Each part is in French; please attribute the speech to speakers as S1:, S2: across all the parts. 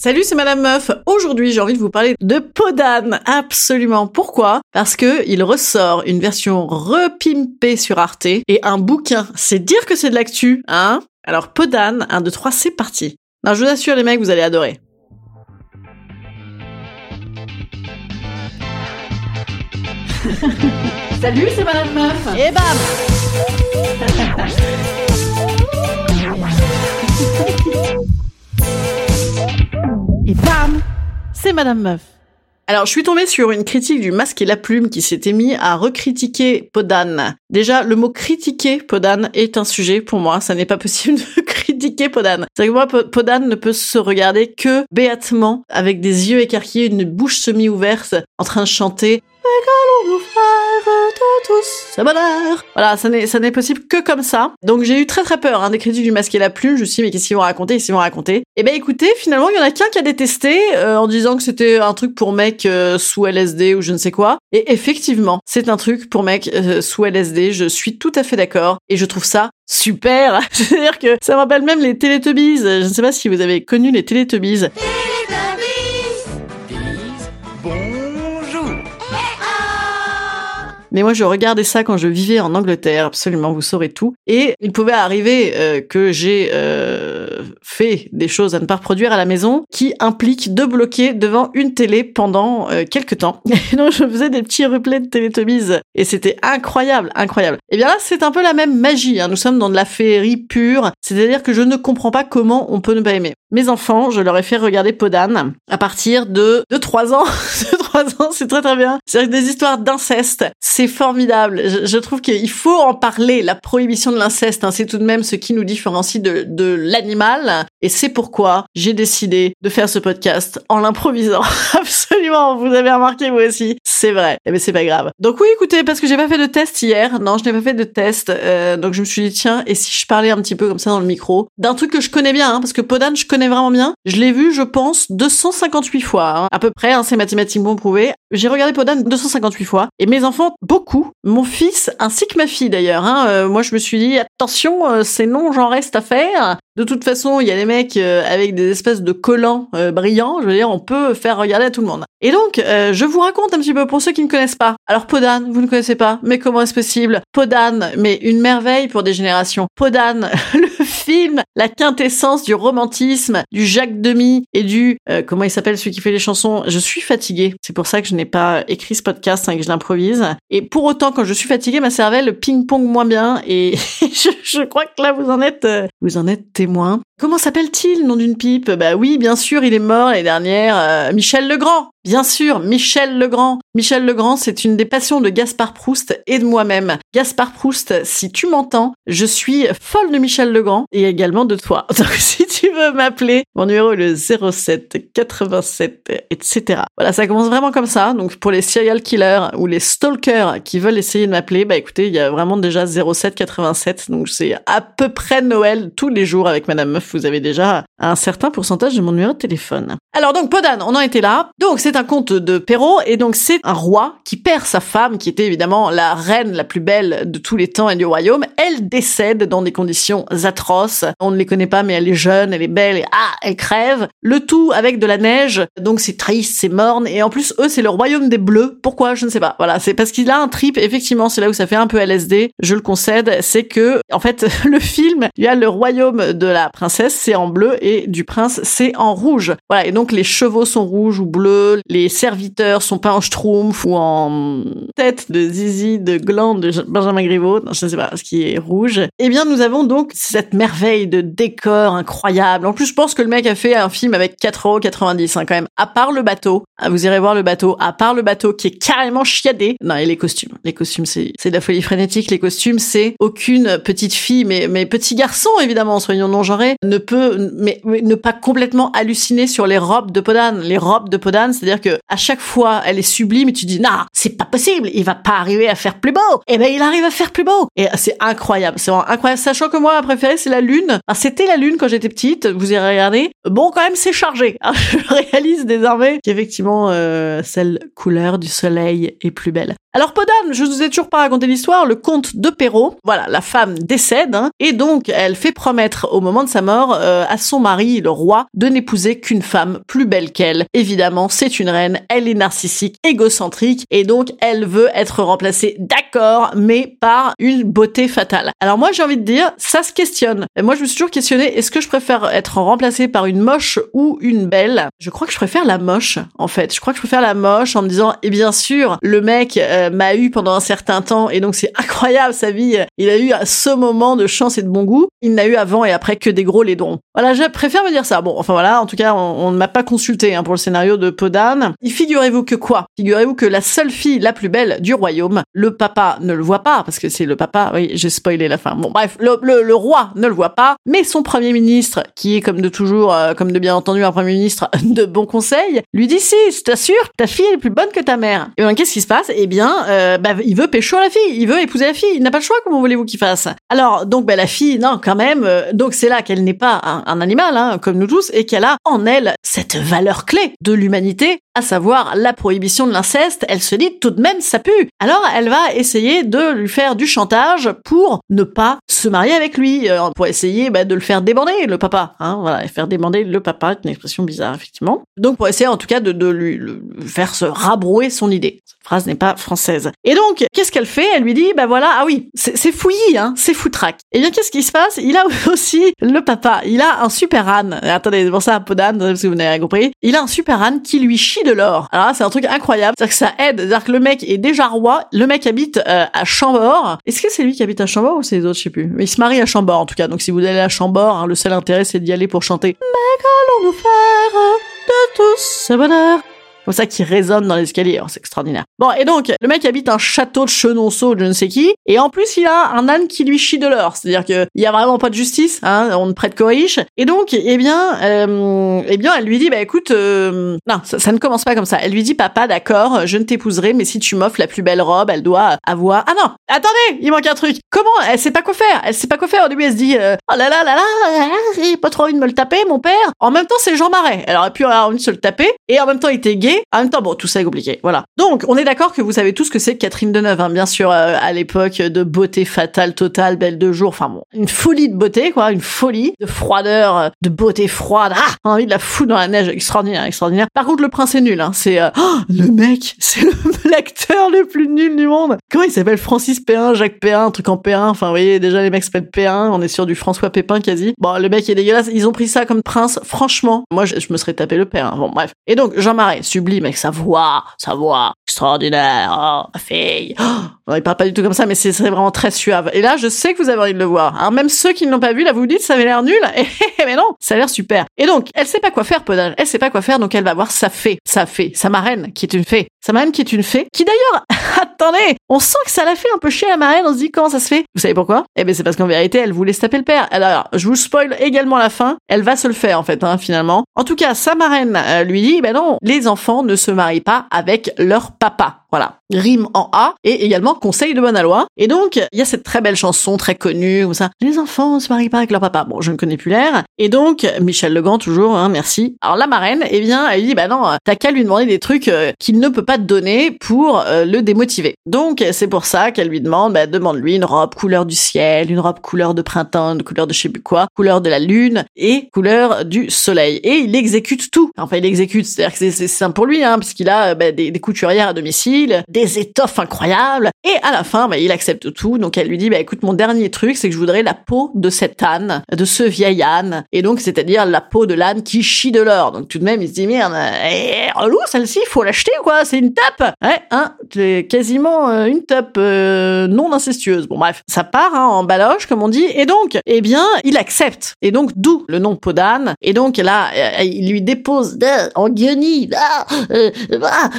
S1: Salut, c'est Madame Meuf. Aujourd'hui, j'ai envie de vous parler de Podane. Absolument. Pourquoi? Parce que il ressort une version repimpée sur Arte et un bouquin. C'est dire que c'est de l'actu, hein? Alors Podane, 1, 2, 3, c'est parti. Non, je vous assure les mecs, vous allez adorer. Salut, c'est Madame Meuf. Et bam Et bam C'est Madame Meuf. Alors, je suis tombée sur une critique du Masque et la Plume qui s'était mis à recritiquer Podane. Déjà, le mot critiquer Podane est un sujet pour moi. Ça n'est pas possible de critiquer Podane. C'est que moi, Podane ne peut se regarder que béatement, avec des yeux écarquillés, une bouche semi-ouverte, en train de chanter Régalons-nous frères de tous ce bonheur. Voilà, ça n'est, ça n'est possible que comme ça. Donc j'ai eu très très peur hein, des critiques du masque et la plume. Je me suis dit, mais qu'est-ce qu'ils vont raconter? Qu'est-ce qu'ils vont raconter? Eh ben écoutez, finalement, il y en a qu'un qui a détesté euh, en disant que c'était un truc pour mec euh, sous LSD ou je ne sais quoi. Et effectivement, c'est un truc pour mec euh, sous LSD. Je suis tout à fait d'accord. Et je trouve ça super. C'est-à-dire que ça me rappelle même les Teletubbies. Je ne sais pas si vous avez connu les Teletubbies. Mais moi, je regardais ça quand je vivais en Angleterre, absolument, vous saurez tout. Et il pouvait arriver euh, que j'ai euh, fait des choses à ne pas reproduire à la maison qui impliquent de bloquer devant une télé pendant euh, quelques temps. Et donc, je faisais des petits replays de Teletubbies. Et c'était incroyable, incroyable. Et bien là, c'est un peu la même magie. Hein. Nous sommes dans de la féerie pure. C'est-à-dire que je ne comprends pas comment on peut ne pas aimer. Mes enfants, je leur ai fait regarder Podane à partir de, de 3 ans. 3 ans, c'est très très bien. C'est des histoires d'inceste. C'est formidable. Je, trouve qu'il faut en parler. La prohibition de l'inceste, hein, c'est tout de même ce qui nous différencie de, de l'animal. Et c'est pourquoi j'ai décidé de faire ce podcast en l'improvisant. Absolument. Vous avez remarqué vous aussi. C'est vrai. Eh mais c'est pas grave. Donc oui, écoutez, parce que j'ai pas fait de test hier. Non, je n'ai pas fait de test. Euh, donc je me suis dit, tiens, et si je parlais un petit peu comme ça dans le micro d'un truc que je connais bien, hein, parce que Podane, je connais vraiment bien. Je l'ai vu, je pense, 258 fois, hein, à peu près. C'est mathématiquement J'ai regardé Podane 258 fois. Et mes enfants, beaucoup. Mon fils, ainsi que ma fille d'ailleurs. Hein, euh, moi, je me suis dit, attention, euh, c'est non, j'en reste à faire. De toute façon, il y a des mecs euh, avec des espèces de collants brillants. Je veux dire, on peut faire regarder à tout le monde. Et donc, je vous raconte un petit peu pour ceux qui ne connaissent pas. Alors, Podane, vous ne connaissez pas, mais comment est-ce possible? Podane, mais une merveille pour des générations. Podane, le film, la quintessence du romantisme, du Jacques Demy et du comment il s'appelle celui qui fait les chansons. Je suis fatiguée. C'est pour ça que je n'ai pas écrit ce podcast hein, que je l'improvise. Et pour autant, quand je suis fatiguée, ma cervelle ping-pong moins bien. Et je, je, crois que là, vous en êtes, vous en êtes témoin. Comment s'appelle-t-il, nom d'une pipe? Bah oui, bien sûr, il est mort l'année dernière. Euh, Michel Legrand. Bien sûr, Michel Legrand. Michel Legrand, c'est une des passions de Gaspard Proust et de moi-même. Gaspard Proust, si tu m'entends, je suis folle de Michel Legrand et également de toi. Donc si tu veux m'appeler, mon numéro est le 07 87, etc. Voilà, ça commence vraiment comme ça. Donc pour les serial killers ou les stalkers qui veulent essayer de m'appeler, bah écoutez, il y a vraiment déjà 07 87. Donc c'est à peu près Noël tous les jours avec Madame Meuf. Vous avez déjà un certain pourcentage de mon numéro de téléphone. Alors donc Podane, on en était là. Donc c'est un conte de Perrault et donc c'est un roi qui perd sa femme, qui était évidemment la reine la plus belle de tous les temps et du royaume. Elle décède dans des conditions atroces. On ne les connaît pas, mais elle est jeune, elle est belle et ah, elle crève. Le tout avec de la neige, donc c'est triste, c'est morne et en plus eux c'est le royaume des bleus. Pourquoi? Je ne sais pas. Voilà, c'est parce qu'il a un trip. Effectivement, c'est là où ça fait un peu LSD. Je le concède. C'est que en fait le film, il y a le royaume de la princesse, c'est en bleu et du prince, c'est en rouge. Voilà, et donc les chevaux sont rouges ou bleus, les serviteurs sont pas en schtroumpf ou en tête de zizi de gland de Benjamin Griveaux, je ne sais pas, ce qui est rouge. Eh bien, nous avons donc cette merveille de décor incroyable. En plus, je pense que le mec a fait un film avec 4,90€ hein, quand même. À part le bateau, ah, vous irez voir le bateau, à part le bateau qui est carrément chiadé. Non, et les costumes. Les costumes, c'est, c'est de la folie frénétique. Les costumes, c'est aucune petite fille, mais, mais petit garçon, évidemment, soyons non-genrés, ne peut, mais, ne pas complètement halluciner sur les robes de Podane. Les robes de Podane, c'est-à-dire que à chaque fois, elle est sublime et tu dis, non, c'est pas possible, il va pas arriver à faire plus beau. Et eh ben, il arrive à faire plus beau. Et c'est incroyable. C'est vraiment incroyable. Sachant que moi, ma préférée, c'est la lune. c'était la lune quand j'étais petite. Vous irez regarder. Bon, quand même, c'est chargé. Je réalise désormais qu'effectivement, euh, celle couleur du soleil est plus belle. Alors Podane, je vous ai toujours pas raconté l'histoire, le comte de Perrault, voilà, la femme décède, hein, et donc elle fait promettre au moment de sa mort euh, à son mari, le roi, de n'épouser qu'une femme plus belle qu'elle. Évidemment, c'est une reine, elle est narcissique, égocentrique, et donc elle veut être remplacée, d'accord, mais par une beauté fatale. Alors moi j'ai envie de dire, ça se questionne. Et moi je me suis toujours questionné, est-ce que je préfère être remplacée par une moche ou une belle? Je crois que je préfère la moche, en fait. Je crois que je préfère la moche en me disant, et eh bien sûr, le mec... Euh, m'a eu pendant un certain temps et donc c'est incroyable sa vie. Il a eu à ce moment de chance et de bon goût. Il n'a eu avant et après que des gros laidrons. Voilà, je préfère me dire ça. Bon, enfin voilà, en tout cas, on, ne m'a pas consulté hein, pour le scénario de Podane. Et figurez-vous que quoi? Figurez-vous que la seule fille la plus belle du royaume, le papa ne le voit pas parce que c'est le papa. Oui, j'ai spoilé la fin. Bon, bref, le, roi ne le voit pas, mais son premier ministre, qui est comme de toujours, euh, comme de bien entendu un premier ministre de bon conseil, lui dit si, je t'assure, ta fille est plus bonne que ta mère. Et bien, qu'est-ce qui se passe? Eh bien, euh, bah, il veut pécho la fille, il veut épouser la fille, il n'a pas le choix, comment voulez-vous qu'il fasse? Alors, donc, bah, la fille, non, quand même, euh, donc c'est là qu'elle n'est pas un, animal, hein, comme nous tous, et qu'elle a en elle cette valeur clé de l'humanité, à savoir la prohibition de l'inceste, elle se dit tout de même ça pue. Alors elle va essayer de lui faire du chantage pour ne pas se marier avec lui, euh, pour essayer bah, de le faire débander, le papa. Hein, voilà, faire débander le papa, une expression bizarre effectivement. Donc pour essayer en tout cas de, lui faire se rabrouer son idée phrase n'est pas française. Et donc, qu'est-ce qu'elle fait? Elle lui dit, bah voilà, ah oui, c'est fouillis, hein, c'est foutraque. Et eh bien, qu'est-ce qui se passe? Il a aussi le papa, il a un super âne. Attendez, c'est pour ça un peu d'âne, parce que vous n'avez compris. Il a un super âne qui lui chie l'or. Alors c'est un truc incroyable, c'est-à-dire que ça aide, c'est-à-dire que le mec est déjà roi, le mec habite euh, à Chambord. Est-ce que c'est lui qui habite à Chambord ou c'est les autres, je sais plus. Il se marie à Chambord en tout cas, donc si vous allez à Chambord, hein, le seul intérêt c'est d'y aller pour chanter. Mais qu'allons-nous faire de tous ce bonheur comme ça qui résonne dans l'escalier. Oh, c'est extraordinaire. Bon, et donc, le mec habite un château de Chenonceau, je ne sais qui, et en plus, il a un âne qui lui chie de l'or. C'est-à-dire que il y a vraiment pas de justice, hein, on ne prête qu'aux riches. Et donc, eh bien, euh, eh bien, elle lui dit, bah écoute, euh, non, ça, ne commence pas comme ça. Elle lui dit, papa, d'accord, je ne t'épouserai, mais si tu m'offres la plus belle robe, elle doit avoir. Ah non, attendez, il manque un truc. Comment Elle sait pas quoi faire. Elle sait pas quoi faire. Au début, elle se dit, euh, oh là là là là, j'ai pas trop envie de me le taper, mon père. En même temps, c'est Jean Marais. Elle aurait pu avoir envie de se le taper, et en même temps, il était gay en même temps, bon, tout ça est compliqué. Voilà. Donc, on est d'accord que vous savez tout ce que c'est Catherine Deneuve, hein, bien sûr, euh, à l'époque de beauté fatale totale, belle de jour. Enfin bon, une folie de beauté, quoi, une folie de froideur, euh, de beauté froide. Ah, envie de la foutre dans la neige, extraordinaire, extraordinaire. Par contre, le prince est nul. Hein, c'est euh, oh, le mec, c'est l'acteur le, plus nul du monde. Comment il s'appelle? Francis P1, Jacques P1, un truc en P1. Enfin, vous voyez, déjà les mecs s'appellent P1. On est sur du François Pépin quasi. Bon, le mec est dégueulasse. Ils ont pris ça comme prince. Franchement, moi, je, me serais tapé le père. Hein. Bon, bref. Et donc, Jean Marais, sublime avec sa voix, sa voix extraordinaire, oh, ma fille. Oh, il parle pas du tout comme ça, mais c'est vraiment très suave. Et là, je sais que vous avez envie de le voir. Alors même ceux qui ne l'ont pas vu, là, vous dites, ça avait l'air nul. mais non, ça a l'air super. Et donc, elle sait pas quoi faire, Podage. Elle sait pas quoi faire, donc elle va voir sa fée, sa fée, sa marraine, qui est une fée. Sa marraine qui est une fée, qui d'ailleurs, attendez, on sent que ça l'a fait un peu chier la marraine, on se dit comment ça se fait? Vous savez pourquoi? Eh ben c'est parce qu'en vérité, elle voulait se taper le père. Alors, je vous spoil également la fin. Elle va se le faire en fait, hein, finalement. En tout cas, sa marraine euh, lui dit, ben non, les enfants ne se marient pas avec leur papa. Voilà, rime en A et également conseil de bonne loi. Et donc, il y a cette très belle chanson très connue comme ça. Les enfants se marient pas avec leur papa. Bon, je ne connais plus l'air. Et donc, Michel Legrand toujours, hein, merci. Alors la marraine, eh bien, elle dit bah non, t'as qu'à lui demander des trucs euh, qu'il ne peut pas te donner pour euh, le démotiver. Donc c'est pour ça qu'elle lui demande, bah, demande-lui une robe couleur du ciel, une robe couleur de printemps, couleur de je sais plus quoi, couleur de la lune et couleur du soleil. Et il exécute tout. Enfin, il exécute, c'est-à-dire que c'est simple pour lui, hein, puisqu'il a bah, des, couturières à domicile, des étoffes incroyables. Et à la fin, bah, il accepte tout. Donc elle lui dit, bah écoute, mon dernier truc, c'est que je voudrais la peau de cet âne, de ce vieil âne. Et donc c'est-à-dire la peau de l'âne qui chie de l'or. Donc tout de même, il se dit merde, eh, relou celle-ci, faut l'acheter quoi, c'est une tape. Ouais, hein, c'est quasiment euh, une tape euh, non incestueuse. Bon bref, ça part hein, en baloche comme on dit. Et donc, eh bien, il accepte. Et donc d'où le nom Podane. Et donc là, euh, il lui dépose en guenille, ah,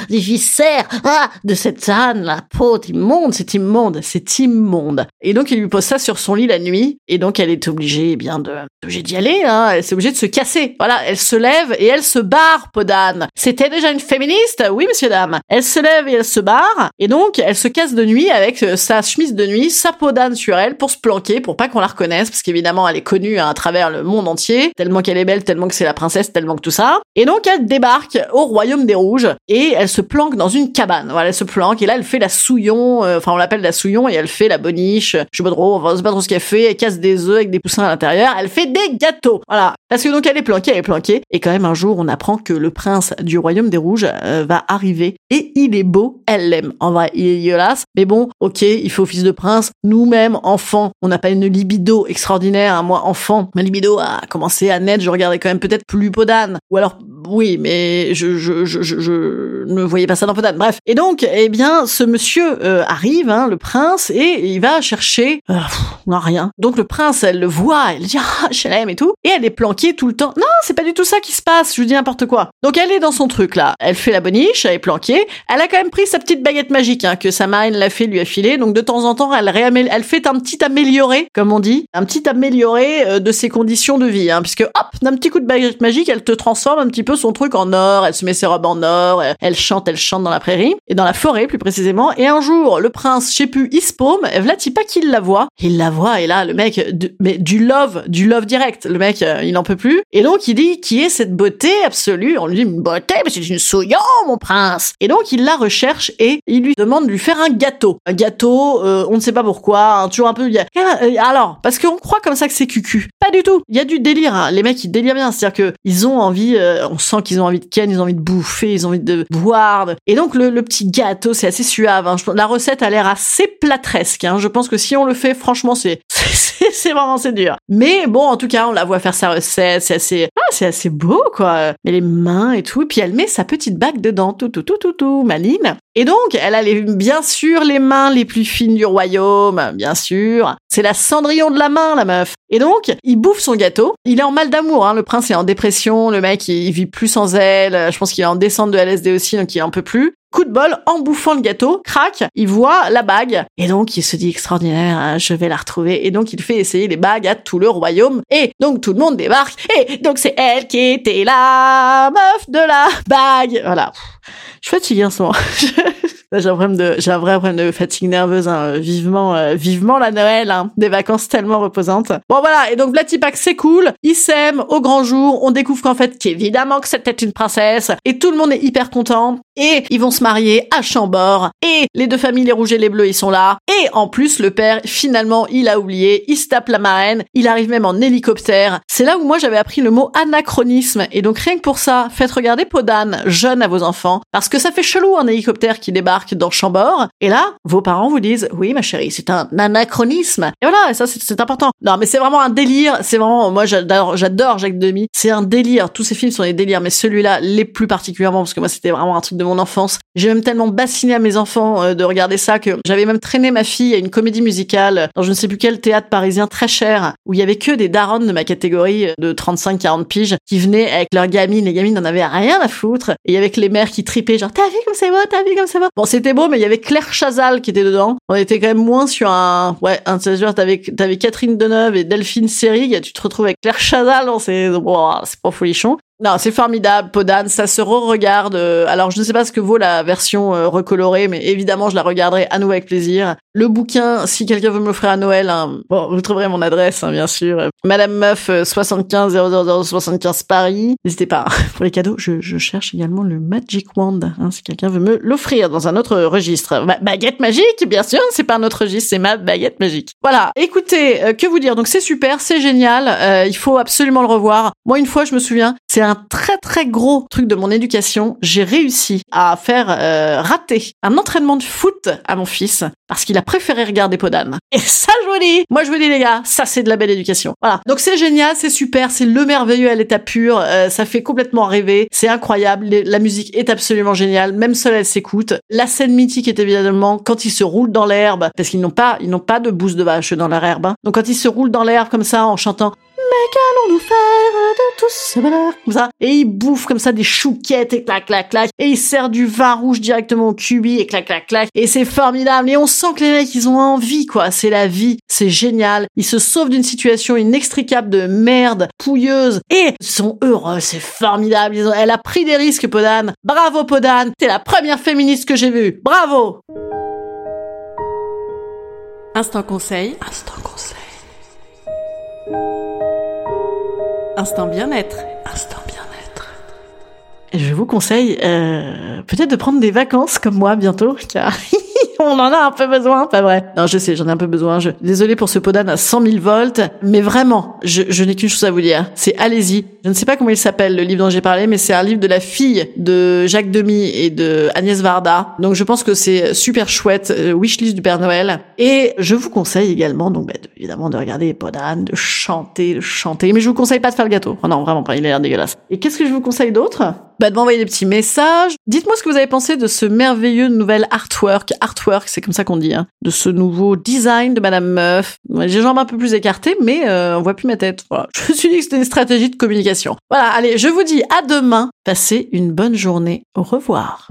S1: des viscères ah, de cette âne, la peau immonde, c'est immonde, c'est immonde. Et donc il lui pose ça sur son lit la nuit. Et donc elle est obligée, eh bien, de, obligée d'y aller. Hein. Elle est obligée de se casser. Voilà, elle se lève et elle se barre, Podane. C'était déjà une féministe? Oui, monsieur, dame. Elle se lève et elle se barre. Et donc, elle se casse de nuit avec euh, sa chemise de nuit, sa Podane sur elle pour se planquer, pour pas qu'on la reconnaisse, parce qu'évidemment, elle est connue hein, à travers le monde entier, tellement qu'elle est belle, tellement que c'est la princesse, tellement que tout ça. Et donc, elle débarque au royaume des rouges et elle se planque dans une cabane. Voilà, elle se planque et là, elle fait la souillon, euh, enfin, on l'appelle la souillon et elle fait la boniche. Je sais pas trop, enfin, c'est pas trop ce qu'elle fait. Elle casse des œufs avec des poussins à l'intérieur. Elle fait des gâteaux. Voilà. Parce que donc, elle est planquée, elle est planquée. Et quand même, un jour, on apprend que le prince du royaume des rouges euh, va arriver et il est beau, elle l'aime. En vrai, il est dégueulasse, mais bon, ok, il fait office de prince. Nous-mêmes, enfants, on n'a pas une libido extraordinaire. Hein. Moi, enfant, ma libido a commencé à naître, je regardais quand même peut-être plus Podane. Ou alors, oui, mais je, je, je, je, ne voyais pas ça dans Podane. Bref. Et donc, eh bien, ce monsieur euh, arrive, hein, le prince, et il va chercher... Euh, non, rien. Donc le prince, elle le voit, elle dit, ah, l'aime et tout. Et elle est planquée tout le temps. Non, c'est pas du tout ça qui se passe, je vous dis n'importe quoi. Donc elle est dans son truc là. Elle fait la boniche, elle est planquée. Elle a quand même pris sa petite baguette magique hein, que sa marine l'a fait lui a filé. Donc de temps en temps, elle elle fait un petit amélioré, comme on dit, un petit amélioré euh, de ses conditions de vie, hein, puisque hop, d'un petit coup de baguette magique, elle te transforme un petit peu son truc en or. Elle se met ses robes en or. Elle, chante, elle chante dans la prairie et dans la forêt plus précisément. Et un jour, le prince, je sais plus, il se paume. pas qu'il la voit. Il la voit et là, le mec, mais du love, du love direct. Le mec, euh, il n'en peut plus. Et donc il dit qui est cette beauté absolue. On lui dit une beauté, mais c'est une souillon, mon prince. Et donc il la recherche et il lui demande de lui faire un gâteau. Un gâteau, euh, on ne sait pas pourquoi, hein, toujours un peu. Euh, alors, parce qu'on croit comme ça que c'est cucu. Pas du tout. Il y a du délire. Hein. Les mecs, ils délirent bien. C'est-à-dire que ils ont envie, euh, sent qu'ils ont envie de ken, ils ont envie de bouffer, ils ont envie de boire. Et donc le, petit gâteau, c'est assez suave. Hein. La recette a l'air assez platresque. Hein. Je pense que si on le fait, franchement, c'est c'est vraiment c'est dur. Mais bon, en tout cas, on la voit faire sa recette, c'est assez, ah, c'est assez beau quoi. Mais les mains et tout, puis elle met sa petite bague dedans, tout, tout, tout, tout, tout, maline. Et donc, elle a les, bien sûr les mains les plus fines du royaume, bien sûr. C'est la Cendrillon de la main, la meuf. Et donc, il bouffe son gâteau. Il est en mal d'amour, hein. Le prince est en dépression, le mec, il, vit plus sans elle. Je pense qu'il est en descente de LSD aussi, donc il en peut plus. Coup de bol, en bouffant le gâteau, crac, il voit la bague. Et donc, il se dit extraordinaire, hein, je vais la retrouver. Et donc, il fait essayer les bagues à tout le royaume. Et donc, tout le monde débarque. Et donc, c'est elle qui était la meuf de la bague. Voilà. Je suis fatiguée en ce moment. j'ai un problème de, j'ai un vrai problème de fatigue nerveuse, hein. vivement, euh, vivement la Noël, hein. des vacances tellement reposantes. Bon voilà, et donc Blatipak c'est cool, ils s'aiment au grand jour, on découvre qu'en fait, qu'évidemment que c'était une princesse, et tout le monde est hyper content, et ils vont se marier à Chambord, et les deux familles, les rouges et les bleus, ils sont là, et en plus le père, finalement, il a oublié, il se tape la marraine, il arrive même en hélicoptère. C'est là où moi j'avais appris le mot anachronisme, et donc rien que pour ça, faites regarder Podane, jeune à vos enfants, parce que ça fait chelou un hélicoptère qui débarque dans Chambord. Et là, vos parents vous disent, oui, ma chérie, c'est un anachronisme. Et voilà, ça, c'est important. Non, mais c'est vraiment un délire. C'est vraiment, moi, j'adore, j'adore Jacques Demy. C'est un délire. Tous ces films sont des délires, mais celui-là, les plus particulièrement, parce que moi, c'était vraiment un truc de mon enfance. J'ai même tellement bassiné à mes enfants euh, de regarder ça que j'avais même traîné ma fille à une comédie musicale dans je ne sais plus quel théâtre parisien très cher où il y avait que des darons de ma catégorie de 35-40 piges qui venaient avec leurs gamines. Les gamines n'en avaient rien à foutre. Et avec les mères qui tripaient genre, t'as vu comme c'est beau, t'as vu comme c'est beau? Bon, c'était beau, mais il y avait Claire Chazal qui était dedans. On était quand même moins sur un, ouais, un t'avais, t'avais Catherine Deneuve et Delphine Seyrig, tu te retrouves avec Claire Chazal, c'est, bon, c'est pas folichon. Non, c'est formidable, Podane, ça se re-regarde. euh, alors, je ne sais pas ce que vaut la version euh, recolorée, mais évidemment, je la regarderai à nouveau avec plaisir. Le bouquin, si quelqu'un veut me l'offrir à Noël, hein, bon, vous trouverez mon adresse, hein, bien sûr. Madame Meuf, euh, 75 00075 Paris. N'hésitez pas. Pour les cadeaux, je, je cherche également le Magic Wand, hein, si quelqu'un veut me l'offrir dans un autre registre. Baguette magique, bien sûr, c'est pas un autre registre, c'est ma baguette magique. Voilà. Écoutez, euh, que vous dire? Donc, c'est super, c'est génial. euh, il faut absolument le revoir. Moi, une fois, je me souviens, c'est un très très gros truc de mon éducation. J'ai réussi à faire euh, rater un entraînement de foot à mon fils parce qu'il a préféré regarder Podane. Et ça, je vous dis, moi je vous dis les gars, ça c'est de la belle éducation. Voilà. Donc c'est génial, c'est super, c'est le merveilleux à l'état pur, euh, ça fait complètement rêver, c'est incroyable, la musique est absolument géniale, même seule elle s'écoute. La scène mythique est évidemment quand ils se roulent dans l'herbe, parce qu'ils n'ont pas, ils n'ont pas de bouse de vache dans leur herbe. hein. Donc quand ils se roulent dans l'herbe comme ça en chantant mais qu'allons-nous faire de tout ce bonheur Comme ça? Et il bouffe comme ça des chouquettes et clac, clac, clac. Et il sert du vin rouge directement au cubi et clac, clac, clac. Et c'est formidable. Et on sent que les mecs, ils ont envie, quoi. C'est la vie. C'est génial. Ils se sauvent d'une situation inextricable de merde, pouilleuse. Et ils sont heureux. C'est formidable. Ils ont- Elle a pris des risques, Podane. Bravo, Podane. T'es la première féministe que j'ai vue. Bravo. Instant conseil. Instant conseil. Instant bien-être. Instant bien-être. Je vous conseille euh, peut-être de prendre des vacances comme moi bientôt, car on en a un peu besoin, pas vrai? Non, je sais, j'en ai un peu besoin. Je... Désolé pour ce podane à 100 000 volts, mais vraiment, je, je n'ai qu'une chose à vous dire, c'est allez-y. Je ne sais pas comment il s'appelle, le livre dont j'ai parlé, mais c'est un livre de la fille de Jacques Demy et de Agnès Varda. Donc je pense que c'est super chouette, euh, wishlist du Père Noël. Et je vous conseille également, donc bah, de- évidemment, de regarder Podane, de chanter, de chanter. Mais je vous conseille pas de faire le gâteau. Oh non, vraiment pas, il a l'air dégueulasse. Et qu'est-ce que je vous conseille d'autre? Bah, de m'envoyer des petits messages. Dites-moi ce que vous avez pensé de ce merveilleux nouvel artwork. Artwork, c'est comme ça qu'on dit, hein. De ce nouveau design de Madame Meuf. J'ai les jambes un peu plus écartées, mais euh, on voit plus ma tête. Voilà. Je me suis dit que c'était une stratégie de communication. Voilà, allez, je vous dis à demain. Passez une bonne journée. Au revoir.